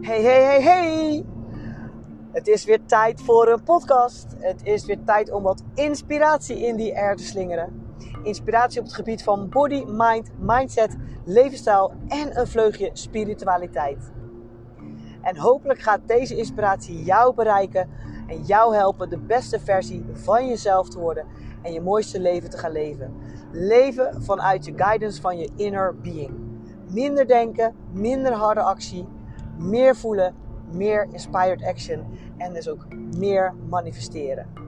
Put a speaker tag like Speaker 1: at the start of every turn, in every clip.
Speaker 1: Hey, hey, hey, hey! Het is weer tijd voor een podcast. Het is weer tijd om wat inspiratie in die air te slingeren. Inspiratie op het gebied van body, mind, mindset, levensstijl en een vleugje spiritualiteit. En hopelijk gaat deze inspiratie jou bereiken en jou helpen de beste versie van jezelf te worden en je mooiste leven te gaan leven. Leven vanuit je guidance van je inner being. Minder denken, minder harde actie, meer voelen, meer inspired action en dus ook meer manifesteren.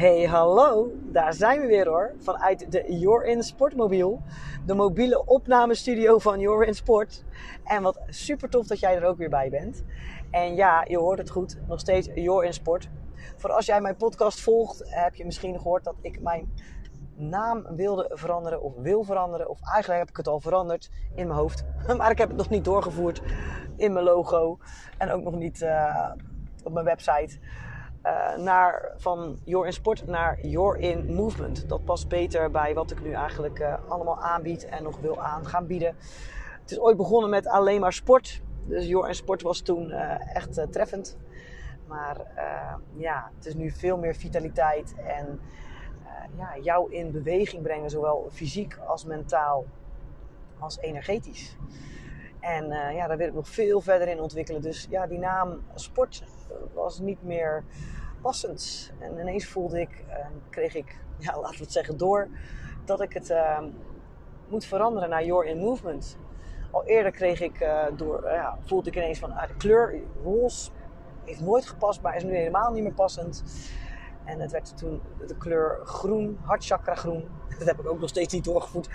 Speaker 1: Hey, hallo, daar zijn we weer hoor. Vanuit de Your In Sportmobiel, de mobiele opnamestudio van Your In Sport. En wat super tof dat jij er ook weer bij bent. En ja, je hoort het goed, nog steeds Your In Sport. Voor als jij mijn podcast volgt, heb je misschien gehoord dat ik mijn naam wilde veranderen of wil veranderen. Of eigenlijk heb ik het al veranderd in mijn hoofd. Maar ik heb het nog niet doorgevoerd in mijn logo. En ook nog niet uh, op mijn website. Uh, naar, van Your in Sport naar Your in Movement. Dat past beter bij wat ik nu eigenlijk uh, allemaal aanbied en nog wil aan gaan bieden. Het is ooit begonnen met alleen maar sport. Dus Your in Sport was toen echt treffend. Maar ja, het is nu veel meer vitaliteit en ja, jou in beweging brengen, zowel fysiek als mentaal als energetisch. En uh, ja, daar wil ik nog veel verder in ontwikkelen. Dus ja, die naam sport was niet meer passend. En ineens voelde ik, uh, kreeg ik, ja, laten we het zeggen, door dat ik het uh, moet veranderen naar Your in Movement. Al eerder kreeg ik door, ja, voelde ik ineens van ah, de kleur roze heeft nooit gepast, maar is nu helemaal niet meer passend. En het werd toen de kleur groen, hartchakra groen. Dat heb ik ook nog steeds niet doorgevoerd.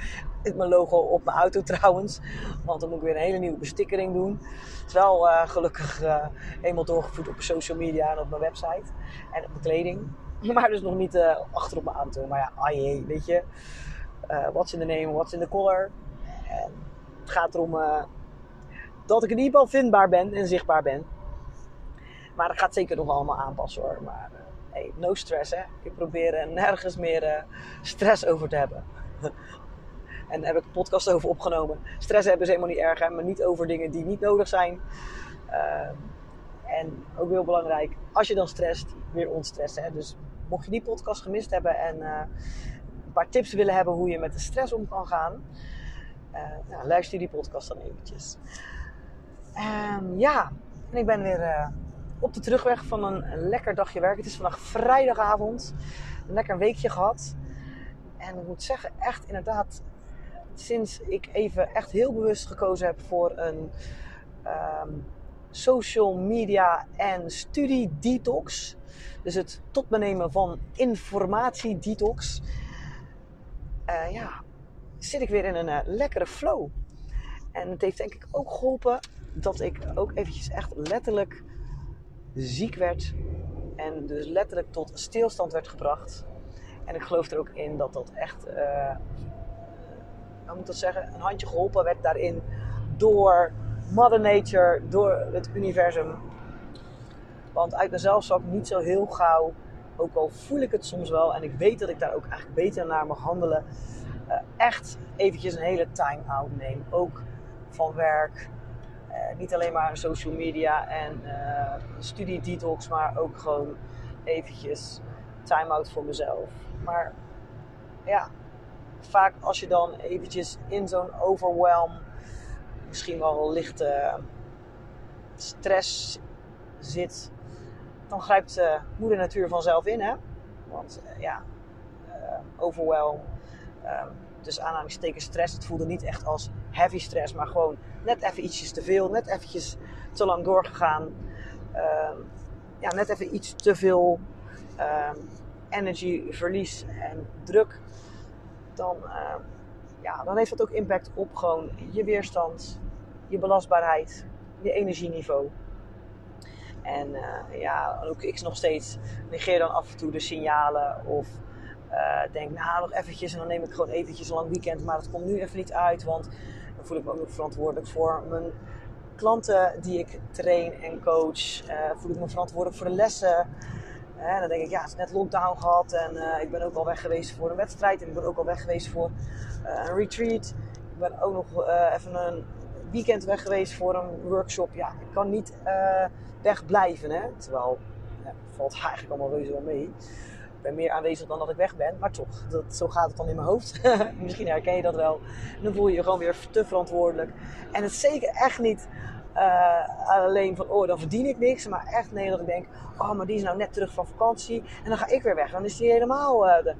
Speaker 1: Met mijn logo op mijn auto trouwens. Want dan moet ik weer een hele nieuwe bestikkering doen. Het is wel uh, gelukkig uh, eenmaal doorgevoerd op social media en op mijn website. En op mijn kleding. Maar dus nog niet uh, achter op mijn auto. Maar ja, jee, weet je. what's in the name, what's in the color. En het gaat erom dat ik in ieder geval vindbaar ben en zichtbaar ben. Maar dat gaat zeker nog allemaal aanpassen hoor. Maar hey, no stress hè. Ik probeer er nergens meer uh, stress over te hebben. en daar heb ik een podcast over opgenomen. Stress hebben is helemaal niet erg, hè, maar niet over dingen die niet nodig zijn. Uh, en ook heel belangrijk, als je dan stresst, weer ontstressen. Hè. Dus mocht je die podcast gemist hebben en uh, een paar tips willen hebben hoe je met de stress om kan gaan, nou, luister die podcast dan eventjes. Um, ja, en ik ben weer op de terugweg van een lekker dagje werk. Het is vandaag vrijdagavond. Een lekker weekje gehad. En ik moet zeggen, echt inderdaad, sinds ik even echt heel bewust gekozen heb voor een um, social media en studie detox. Dus het tot me nemen van informatie detox. Uh, ja, zit ik weer in een uh, lekkere flow. En het heeft denk ik ook geholpen dat ik ook eventjes echt letterlijk ziek werd en dus letterlijk tot stilstand werd gebracht. En ik geloof er ook in dat dat echt, uh, hoe moet dat zeggen, een handje geholpen werd daarin door Mother Nature, door het universum. Want uit mezelf zou ik niet zo heel gauw, ook al voel ik het soms wel en ik weet dat ik daar ook eigenlijk beter naar mag handelen, uh, echt eventjes een hele time-out neem. Ook van werk, niet alleen maar social media en uh, studie detox, maar ook gewoon eventjes time-out voor mezelf. Maar ja, vaak als je dan eventjes in zo'n overwhelm, misschien wel lichte stress zit, dan grijpt uh, moeder natuur vanzelf in, hè? Want ja, overwhelm. Dus aanhalingstekens stress. Het voelde niet echt als heavy stress, maar gewoon net even ietsjes te veel, net eventjes te lang doorgegaan. Uh, ja, net even iets te veel uh, energy, verlies en druk. Dan, uh, ja, dan heeft dat ook impact op gewoon je weerstand, je belastbaarheid, je energieniveau. En eh, ja, ook ik nog steeds negeer dan af en toe de signalen of uh, denk, nou nog eventjes en dan neem ik gewoon eventjes een lang weekend. Maar het komt nu even niet uit, want dan voel ik me ook verantwoordelijk voor mijn klanten die ik train en coach. Uh, voel ik me verantwoordelijk voor de lessen. En dan denk ik, ja, het is net lockdown gehad en eh, ik ben ook al weg geweest voor een wedstrijd en ik ben ook al weg geweest voor eh, een retreat. Ik ben ook nog even een weekend weg geweest voor een workshop. Ja, ik kan niet weg blijven, hè. Terwijl, ja, valt eigenlijk allemaal reuze wel mee. Ben meer aanwezig dan dat ik weg ben, maar toch, dat, zo gaat het dan in mijn hoofd. Misschien herken je dat wel. dan voel je je gewoon weer te verantwoordelijk. En het is zeker echt niet uh, alleen van, oh, dan verdien ik niks. Maar echt nee, dat ik denk, oh, maar die is nou net terug van vakantie. En dan ga ik weer weg. Dan is die helemaal de,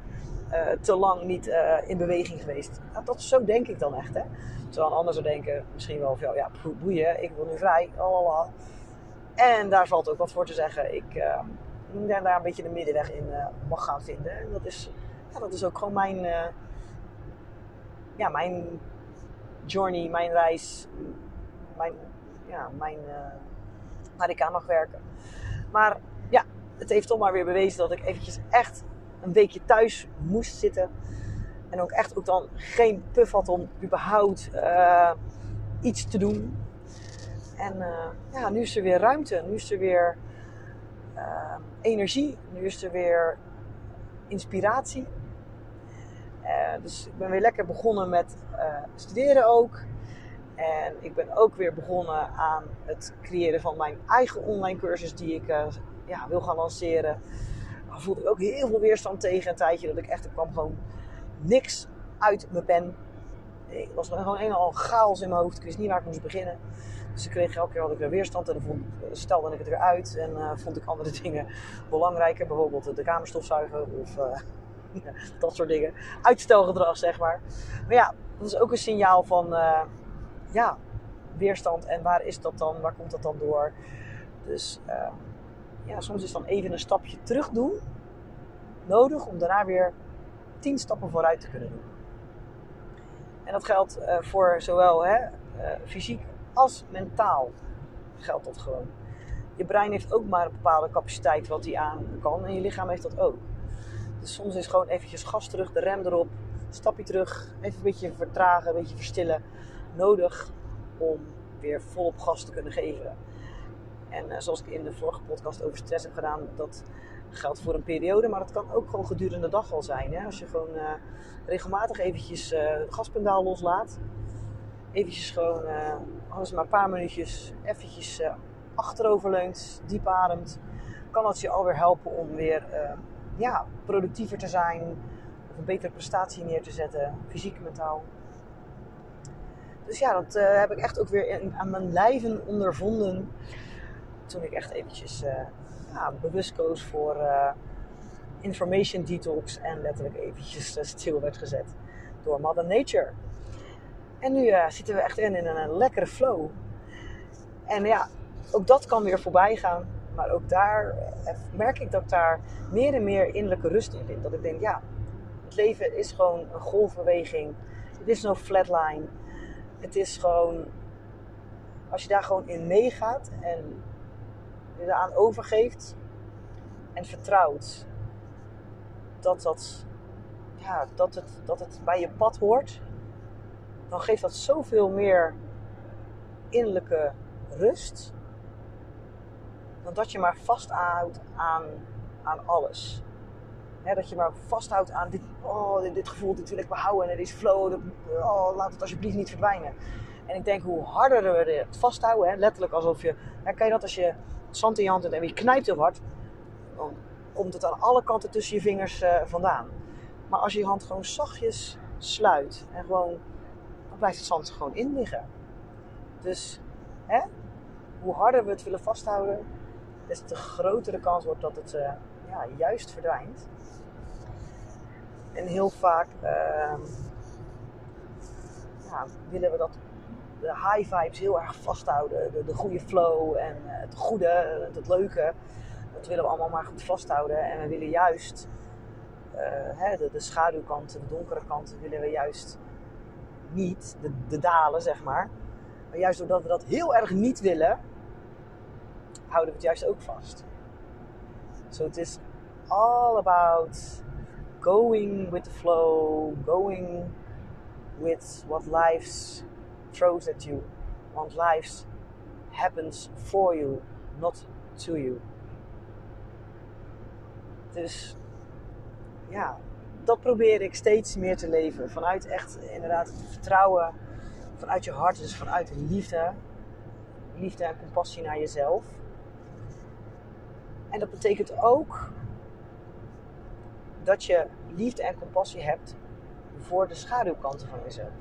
Speaker 1: uh, te lang niet in beweging geweest. Dat, zo denk ik dan echt, hè. Terwijl een zou denken, misschien wel van, ja, boeien, ik wil nu vrij. En daar valt ook wat voor te zeggen. Ik daar een beetje de middenweg in mag gaan vinden. En dat is, ja, dat is ook gewoon mijn, ja, mijn journey, mijn reis, mijn ja, mijn, uh, waar ik aan mag werken. Maar ja, het heeft toch maar weer bewezen dat ik eventjes echt een weekje thuis moest zitten. En ook echt ook dan geen puff had om überhaupt iets te doen. En ja, nu is er weer ruimte. Nu is er weer energie. Nu is er weer inspiratie. dus ik ben weer lekker begonnen met studeren ook. En ik ben ook weer begonnen aan het creëren van mijn eigen online cursus die ik uh, ja, wil gaan lanceren. Daar voelde ik ook heel veel weerstand tegen een tijdje. Dat ik echt, kwam gewoon niks uit mijn pen. Ik was gewoon helemaal chaos in mijn hoofd. Ik wist niet waar ik moest beginnen. Dus ik kreeg elke keer had ik weer weerstand en dan vond, stelde ik het weer uit. En uh, vond ik andere dingen belangrijker. Bijvoorbeeld de kamerstofzuigen of uh, dat soort dingen. Uitstelgedrag, zeg maar. Maar ja, dat is ook een signaal van ja, weerstand. En waar is dat dan? Waar komt dat dan door? Dus ja, soms is dan even een stapje terug doen nodig om daarna weer tien stappen vooruit te kunnen doen. En dat geldt voor zowel hè, fysiek als mentaal. Geldt dat gewoon. Je brein heeft ook maar een bepaalde capaciteit wat hij aan kan. En je lichaam heeft dat ook. Dus soms is gewoon eventjes gas terug, de rem erop, stapje terug, even een beetje vertragen, een beetje verstillen nodig om weer volop gas te kunnen geven. En uh, zoals ik in de vorige podcast over stress heb gedaan, dat geldt voor een periode, maar dat kan ook gewoon gedurende de dag al zijn. Hè? Als je gewoon uh, regelmatig eventjes het gaspendaal loslaat, eventjes gewoon, alles maar een paar minuutjes, eventjes achterover leunt, diep ademt, kan dat je alweer helpen om weer ja, productiever te zijn, of een betere prestatie neer te zetten, fysiek, mentaal. Dus ja, dat uh, heb ik echt ook weer aan mijn lijven ondervonden. Toen ik echt eventjes uh, ja, bewust koos voor information detox. En letterlijk eventjes stil werd gezet door Mother Nature. En nu zitten we echt in, in een, lekkere flow. En ja, ook dat kan weer voorbij gaan. Maar ook daar merk ik dat ik daar meer en meer innerlijke rust in vind. Dat ik denk, ja, het leven is gewoon een golfbeweging. Het is no flatline. Het is gewoon, als je daar gewoon in meegaat en je eraan overgeeft en vertrouwt dat, dat, ja, dat, het, dat het bij je pad hoort, dan geeft dat zoveel meer innerlijke rust dan dat je maar vasthoudt aan, aan alles dat je maar vasthoudt aan dit, oh, dit, dit, gevoel, dit wil ik behouden en deze flow, oh, laat het alsjeblieft niet verdwijnen. En ik denk hoe harder we het vasthouden, hè, letterlijk alsof je, kan je dat als je zand in je hand hebt en je knijpt heel hard, dan komt het aan alle kanten tussen je vingers uh, vandaan. Maar als je je hand gewoon zachtjes sluit en gewoon, dan blijft het zand gewoon in liggen. Dus hè, hoe harder we het willen vasthouden, des te grotere kans wordt dat het uh, ja, juist verdwijnt. En heel vaak uh, ja, willen we dat de high vibes heel erg vasthouden. De, de goede flow en uh, het goede, het leuke. Dat willen we allemaal maar goed vasthouden. En we willen juist uh, hè, de, de, schaduwkanten, de donkere kanten, willen we juist niet, de, de dalen zeg maar. Maar juist doordat we dat heel erg niet willen, houden we het juist ook vast. So het is all about going with the flow, going with what life throws at you, what life happens for you, not to you. Dus ja, dat probeer ik steeds meer te leven. Vanuit echt inderdaad vertrouwen, vanuit je hart, dus vanuit liefde. Liefde en compassie naar jezelf. En dat betekent ook dat je liefde en compassie hebt voor de schaduwkanten van jezelf.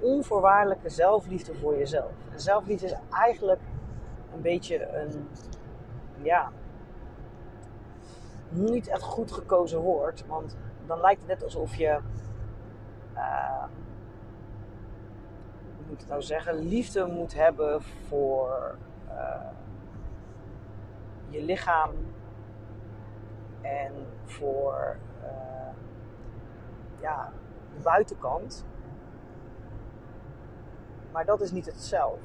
Speaker 1: Onvoorwaardelijke zelfliefde voor jezelf. En zelfliefde is eigenlijk een beetje een, ja, niet echt goed gekozen woord. Want dan lijkt het net alsof je, uh, hoe moet ik het nou zeggen, liefde moet hebben voor uh, je lichaam en voor uh, ja, de buitenkant. Maar dat is niet het zelf.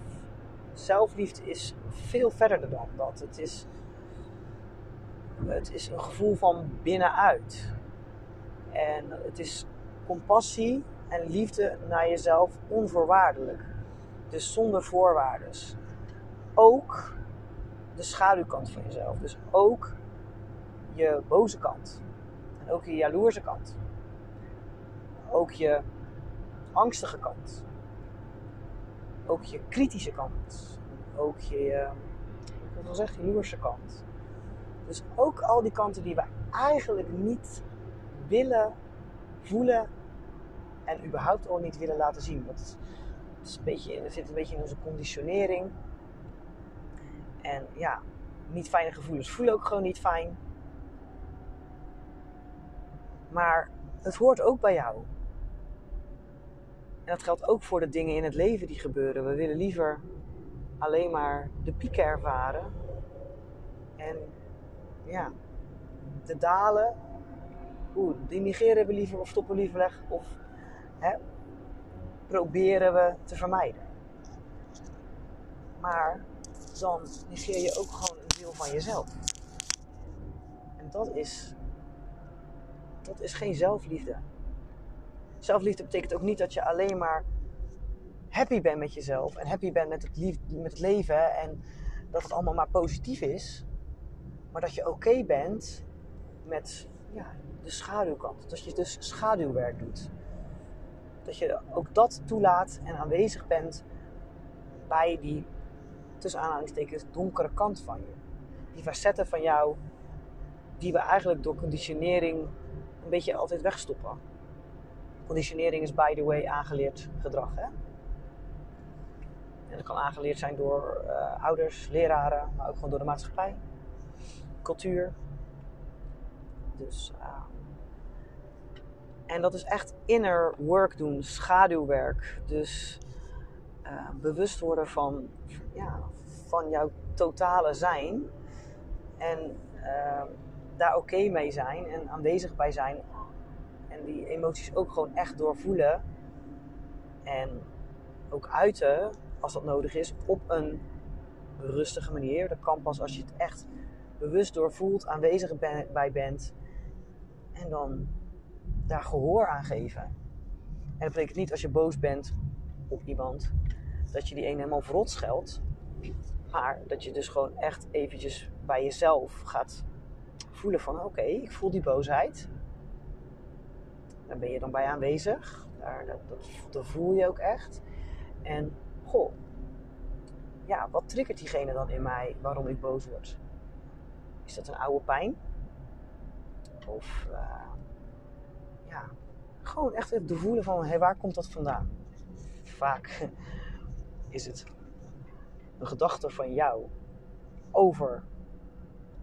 Speaker 1: Zelfliefde is veel verder dan dat. Het is, het is een gevoel van binnenuit. En het is compassie en liefde naar jezelf onvoorwaardelijk. Dus zonder voorwaarden. Ook de schaduwkant van jezelf. Dus ook je boze kant. En ook je jaloerse kant. Ook je angstige kant. Ook je kritische kant. Ook je, ehm, ik wil zeggen, jaloerse kant. Dus ook al die kanten die we eigenlijk niet willen voelen en überhaupt al niet willen laten zien. Dat is een beetje, zit een beetje in onze conditionering. En ja, niet fijne gevoelens voelen ook gewoon niet fijn. Maar het hoort ook bij jou. En dat geldt ook voor de dingen in het leven die gebeuren. We willen liever alleen maar de pieken ervaren. En ja, de dalen, oeh, die negeren we liever of stoppen we liever weg. Of hè, proberen we te vermijden. Maar dan negeer je ook gewoon een deel van jezelf. En dat is dat is geen zelfliefde. Zelfliefde betekent ook niet dat je alleen maar happy bent met jezelf en happy bent met het, lief, met het leven en dat het allemaal maar positief is. Maar dat je oké bent met ja, de schaduwkant. Dat je dus schaduwwerk doet. Dat je ook dat toelaat en aanwezig bent bij die, tussen aanhalingstekens, donkere kant van je. Die facetten van jou die we eigenlijk door conditionering een beetje altijd wegstoppen. Conditionering is, by the way, aangeleerd gedrag. Hè? En dat kan aangeleerd zijn door uh, ouders, leraren, maar ook gewoon door de maatschappij, cultuur. Dus, uh, en dat is echt inner work doen, schaduwwerk. Dus uh, bewust worden van, ja, van jouw totale zijn. En daar oké mee zijn en aanwezig bij zijn. En die emoties ook gewoon echt doorvoelen. En ook uiten, als dat nodig is, op een rustige manier. Dat kan pas als je het echt bewust doorvoelt, aanwezig bij bent. En dan daar gehoor aan geven. En dat betekent niet als je boos bent op iemand, dat je die een helemaal verrot. Maar dat je dus gewoon echt eventjes bij jezelf gaat voelen van oké, ik voel die boosheid. Daar ben je dan bij aanwezig. Daar, dat, dat, voel je ook echt. En goh, ja, wat triggert diegene dan in mij waarom ik boos word? Is dat een oude pijn? Of uh, ja, gewoon echt even voelen van hey, waar komt dat vandaan? Vaak is het een gedachte van jou over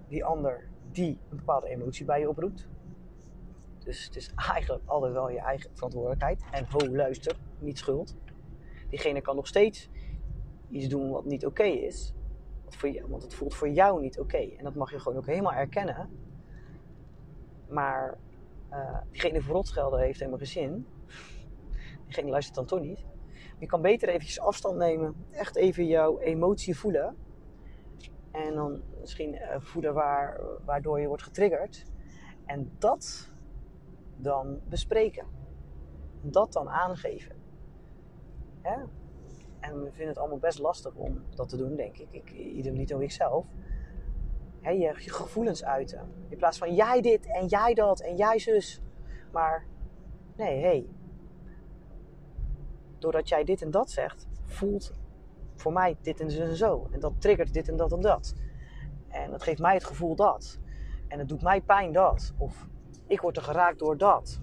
Speaker 1: die ander die een bepaalde emotie bij je oproept. Dus het is eigenlijk altijd wel je eigen verantwoordelijkheid. En ho, luister, niet schuld. Diegene kan nog steeds iets doen wat niet oké is. Want het voelt voor jou niet oké. En dat mag je gewoon ook helemaal erkennen. Maar uh, diegene verrotschelden heeft helemaal geen zin. Diegene luistert dan toch niet. Je kan beter eventjes afstand nemen. Echt even jouw emotie voelen. En dan misschien uh, voeden waar, waardoor je wordt getriggerd. En dat dan bespreken. Dat dan aangeven. Hè? En we vinden het allemaal best lastig om dat te doen, denk ik. ik idem niet over ikzelf. He, je, je gevoelens uiten. In plaats van jij dit en jij dat en jij zus. Maar nee, hé. Hey, doordat jij dit en dat zegt, voelt voor mij dit en zo en zo. En dat triggert dit en dat en dat. En dat geeft mij het gevoel dat. En het doet mij pijn dat. Of ik word er geraakt door dat.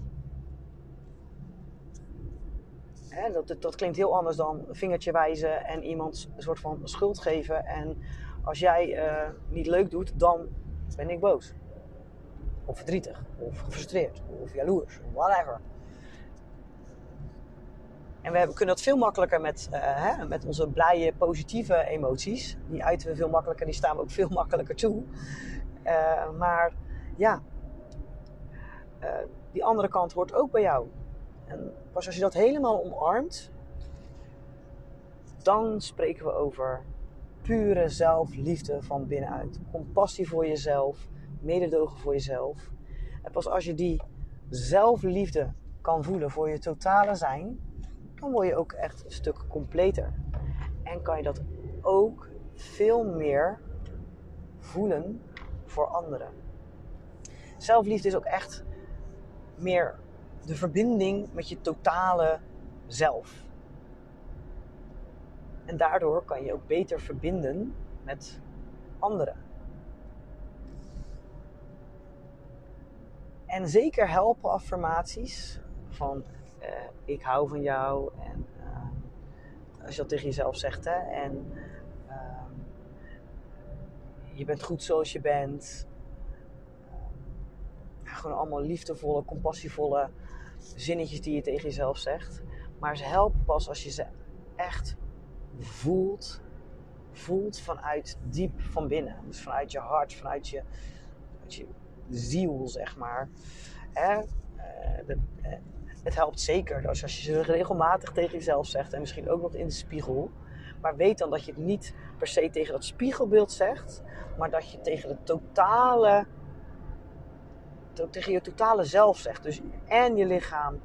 Speaker 1: Hè, dat, dat klinkt heel anders dan vingertje wijzen en iemand een soort van schuld geven. En als jij uh, niet leuk doet, dan ben ik boos. Of verdrietig, of gefrustreerd, of jaloers, whatever. En we kunnen dat veel makkelijker met, uh, hè, met onze blije, positieve emoties. Die uiten we veel makkelijker, die staan we ook veel makkelijker toe. Uh, maar ja, die andere kant hoort ook bij jou. En pas als je dat helemaal omarmt, dan spreken we over pure zelfliefde van binnenuit. Compassie voor jezelf, mededogen voor jezelf. En pas als je die zelfliefde kan voelen voor je totale zijn, dan word je ook echt een stuk completer. En kan je dat ook veel meer voelen voor anderen. Zelfliefde is ook echt meer de verbinding met je totale zelf. En daardoor kan je ook beter verbinden met anderen. En zeker helpen affirmaties van uh, ik hou van jou en uh, als je dat tegen jezelf zegt hè, en uh, je bent goed zoals je bent. gewoon allemaal liefdevolle, compassievolle zinnetjes die je tegen jezelf zegt. Maar ze helpen pas als je ze echt voelt, voelt vanuit diep van binnen. Dus vanuit je hart, vanuit je, vanuit je ziel, zeg maar. Hè? Uh, het helpt zeker als je ze regelmatig tegen jezelf zegt en misschien ook nog in de spiegel. Maar weet dan dat je het niet per se tegen dat spiegelbeeld zegt, maar dat je tegen de totale, tegen je totale zelf zegt. Dus en je lichaam,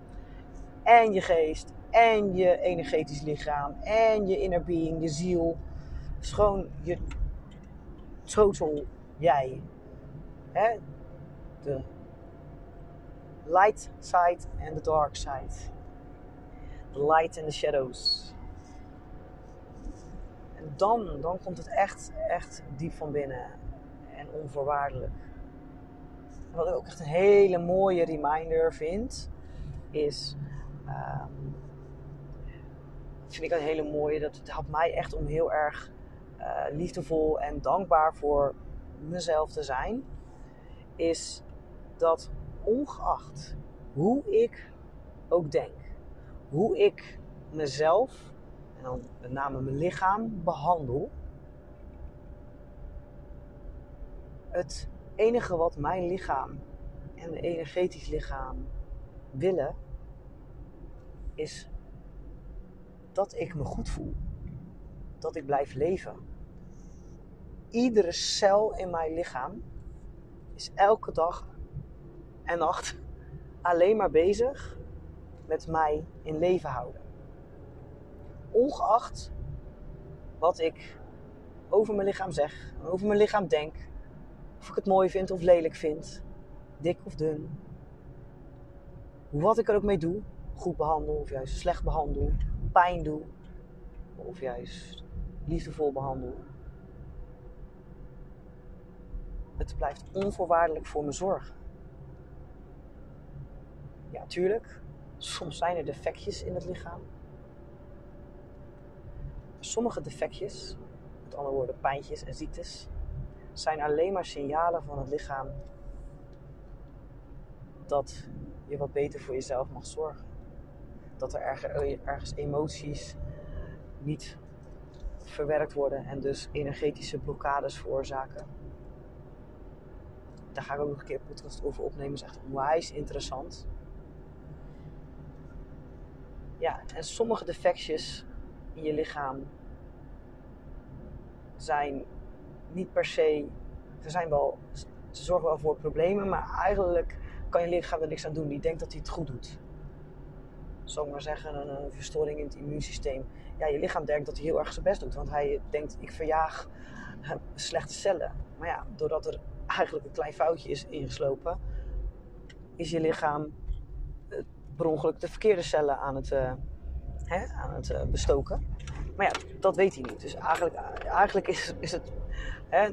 Speaker 1: en je geest, en je energetisch lichaam, en je inner being, je ziel. Dus gewoon je total jij. Hè? De light side and the dark side. The light and the shadows. En dan, dan komt het echt, echt diep van binnen en onvoorwaardelijk. Wat ik ook echt een hele mooie reminder vind, is. Um, vind ik een hele mooie. Dat het helpt mij echt om heel erg uh, liefdevol en dankbaar voor mezelf te zijn. Is dat ongeacht hoe ik ook denk, hoe ik mezelf, en dan met name mijn lichaam, behandel, het enige wat mijn lichaam en mijn energetisch lichaam willen, is dat ik me goed voel. Dat ik blijf leven. Iedere cel in mijn lichaam is elke dag en nacht alleen maar bezig met mij in leven houden. Ongeacht wat ik over mijn lichaam zeg, over mijn lichaam denk, of ik het mooi vind of lelijk vind, dik of dun, wat ik er ook mee doe, goed behandel of juist slecht behandel, pijn doe of juist liefdevol behandel. Het blijft onvoorwaardelijk voor me zorgen. Ja, tuurlijk. Soms zijn er defectjes in het lichaam. Sommige defectjes, met andere woorden pijntjes en ziektes, zijn alleen maar signalen van het lichaam dat je wat beter voor jezelf mag zorgen. Dat er ergens emoties niet verwerkt worden en dus energetische blokkades veroorzaken. Daar ga ik ook nog een keer een podcast over opnemen. Is echt onwijs interessant. Ja, en sommige defectjes in je lichaam zijn niet per se. Ze, zijn wel, ze zorgen wel voor problemen, maar eigenlijk kan je lichaam er niks aan doen. Die denkt dat hij het goed doet. zal maar zeggen, een, verstoring in het immuunsysteem. Ja, je lichaam denkt dat hij heel erg zijn best doet. Want hij denkt, ik verjaag eh, slechte cellen. Maar ja, doordat er eigenlijk een klein foutje is ingeslopen, is je lichaam eh, per ongeluk de verkeerde cellen aan het, uh, hè, aan het uh, bestoken. Maar ja, dat weet hij niet. Dus eigenlijk, eigenlijk is, is het. Hè,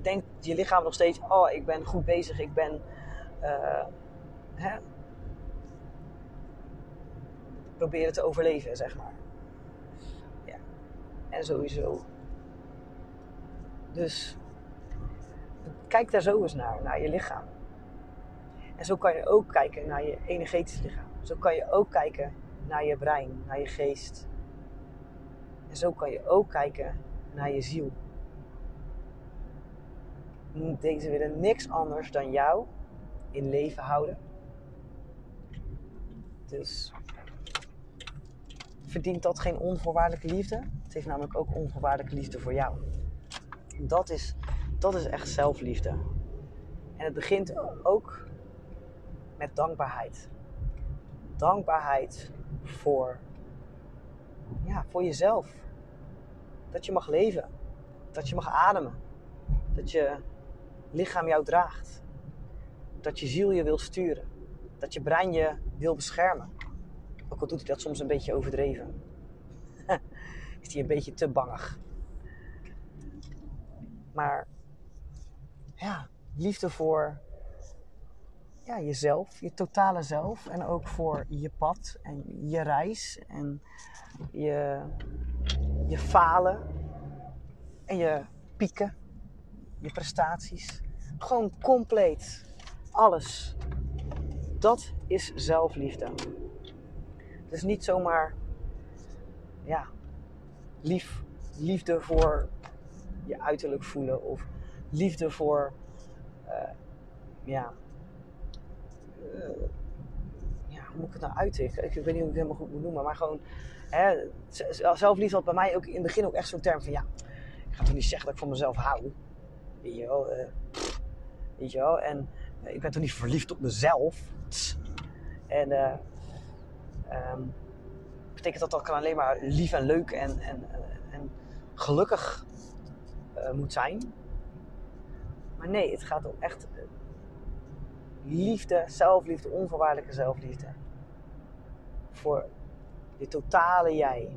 Speaker 1: denkt je lichaam nog steeds: oh, ik ben goed bezig, ik ben. Uh, hè, proberen te overleven, zeg maar. Ja. En sowieso. Dus kijk daar zo eens naar, naar je lichaam. En zo kan je ook kijken naar je energetisch lichaam. Zo kan je ook kijken naar je brein, naar je geest. En zo kan je ook kijken naar je ziel. Deze willen niks anders dan jou in leven houden. Dus verdient dat geen onvoorwaardelijke liefde? Het heeft namelijk ook onvoorwaardelijke liefde voor jou. Dat is, dat is echt zelfliefde. En het begint ook met dankbaarheid. Dankbaarheid voor, ja, voor jezelf. Dat je mag leven. Dat je mag ademen. Dat je lichaam jou draagt. Dat je ziel je wil sturen. Dat je brein je wil beschermen. Ook al doet hij dat soms een beetje overdreven. Is hij een beetje te bangig. Maar ja, liefde voor ja, jezelf, je totale zelf. En ook voor je pad en je reis en je, je falen en je pieken, je prestaties. Gewoon compleet. Alles. Dat is zelfliefde. Dus niet zomaar ja, lief, liefde voor je uiterlijk voelen of liefde voor uh, ja, uh, ja, hoe moet ik het nou uitdrukken? Ik weet niet hoe ik het helemaal goed moet noemen, maar gewoon hè, zelfliefde had bij mij ook in het begin ook echt zo'n term van ja, ik ga toch niet zeggen dat ik van mezelf hou, uh, weet je wel, en ik ben toch niet verliefd op mezelf. En uh, betekent dat dat kan alleen maar lief en leuk en, en, en gelukkig moet zijn. Maar nee, het gaat om echt liefde, zelfliefde, onvoorwaardelijke zelfliefde. Voor je totale jij.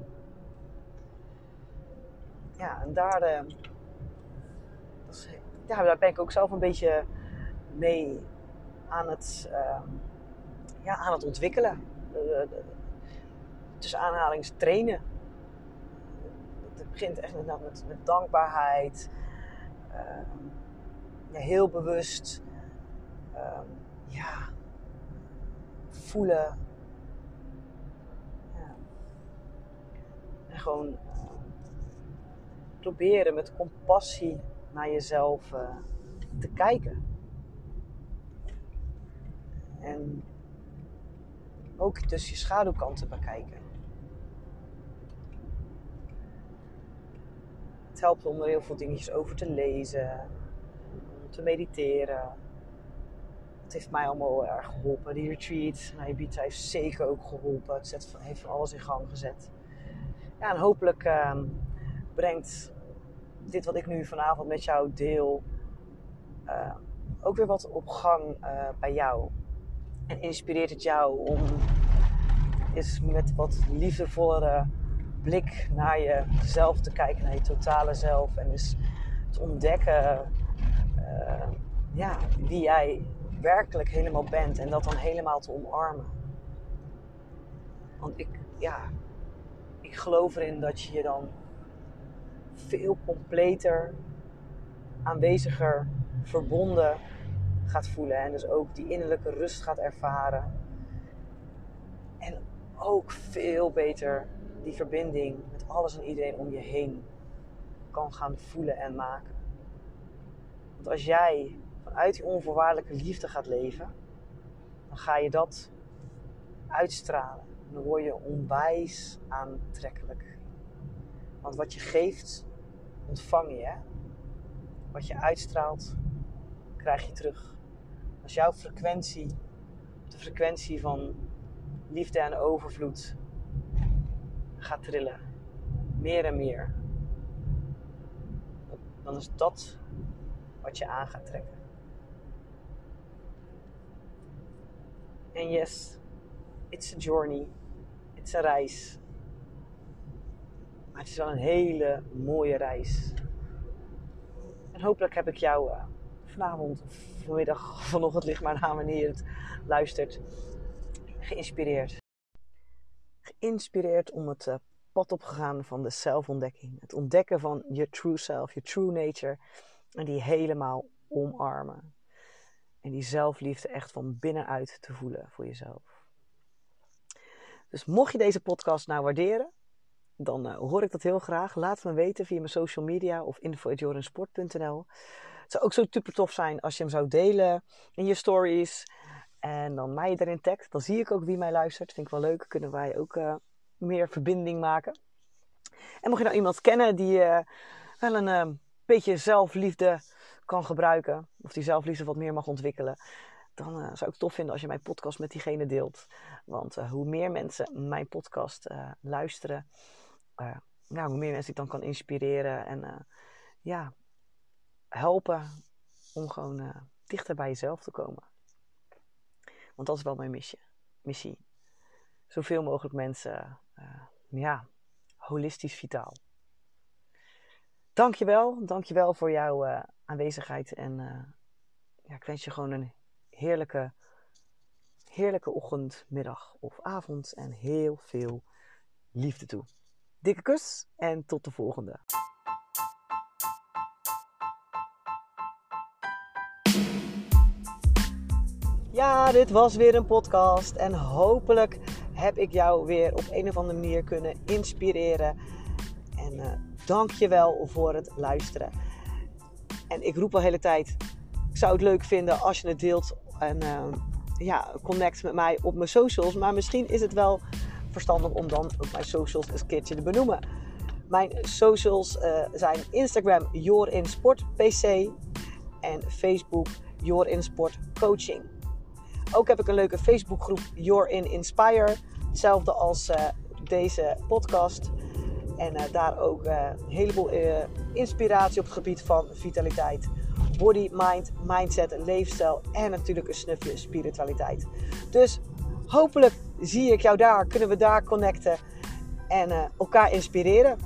Speaker 1: Ja, en daar, is, ja, daar ben ik ook zelf een beetje mee aan het, uh, ja, aan het ontwikkelen. tussen aanhalings trainen. Het begint echt met, met, met dankbaarheid. Uh, ja, heel bewust um, ja, voelen. Ja. En gewoon proberen met compassie naar jezelf uh, te kijken. En ook dus je schaduwkanten bekijken. Het helpt om er heel veel dingetjes over te lezen, te mediteren. Het heeft mij allemaal erg geholpen. Die retreat naar Ibiza heeft zeker ook geholpen. Het heeft alles in gang gezet. Ja, en hopelijk uh, brengt dit wat ik nu vanavond met jou deel uh, ook weer wat op gang uh, bij jou. En inspireert het jou om eens met wat liefdevollere blik naar jezelf te kijken, naar je totale zelf. En eens te ontdekken uh, ja, wie jij werkelijk helemaal bent. En dat dan helemaal te omarmen. Want ik, ja, ik geloof erin dat je je dan veel completer, aanweziger, verbonden gaat voelen. En dus ook die innerlijke rust gaat ervaren. En ook veel beter die verbinding met alles en iedereen om je heen kan gaan voelen en maken. Want als jij vanuit die onvoorwaardelijke liefde gaat leven, dan ga je dat uitstralen. En dan word je onwijs aantrekkelijk. Want wat je geeft, ontvang je. Wat je uitstraalt, krijg je terug. Als jouw frequentie de frequentie van liefde en overvloed gaat trillen. Meer en meer. Dan is dat wat je aan gaat trekken. En yes, it's a journey. It's a reis. Maar het is wel een hele mooie reis. En hopelijk heb ik jou uh, vanavond, vanmiddag, vanochtend ligt maar aan wanneer het luistert, geïnspireerd. Geïnspireerd om het uh, pad opgegaan van de zelfontdekking. Het ontdekken van je true self, je true nature. En die helemaal omarmen. En die zelfliefde echt van binnenuit te voelen voor jezelf. Dus mocht je deze podcast nou waarderen, dan uh, hoor ik dat heel graag. Laat me weten via mijn social media of info.jorensport.nl. Het zou ook zo super tof zijn als je hem zou delen in je stories. En dan mij erin tagt. Dan zie ik ook wie mij luistert. Vind ik wel leuk. Kunnen wij ook uh, meer verbinding maken. En mocht je nou iemand kennen die uh, wel een beetje zelfliefde kan gebruiken. Of die zelfliefde wat meer mag ontwikkelen. Dan zou ik het tof vinden als je mijn podcast met diegene deelt. Want hoe meer mensen mijn podcast luisteren, nou, hoe meer mensen ik dan kan inspireren en ja, helpen om gewoon dichter bij jezelf te komen. Want dat is wel mijn missie. missie. Zoveel mogelijk mensen, ja, holistisch vitaal. Dankjewel, dankjewel voor jouw uh, aanwezigheid. En uh, ja, ik wens je gewoon een heerlijke, heerlijke ochtend, middag of avond. En heel veel liefde toe. Dikke kus en tot de volgende. Ja, dit was weer een podcast. En hopelijk heb ik jou weer op een of andere manier kunnen inspireren. En uh, dank je wel voor het luisteren. En ik roep al hele tijd, ik zou het leuk vinden als je het deelt en uh, ja, connect met mij op mijn socials. Maar misschien is het wel verstandig om dan ook mijn socials een keertje te benoemen. Mijn socials uh, zijn Instagram YourInSportPC en Facebook YourInSport Coaching. Ook heb ik een leuke Facebookgroep Your in Inspire. Hetzelfde als uh, deze podcast. En uh, daar ook een heleboel inspiratie op het gebied van vitaliteit. Body, mind, mindset, leefstijl en natuurlijk een snufje spiritualiteit. Dus hopelijk zie ik jou daar, kunnen we daar connecten en elkaar inspireren.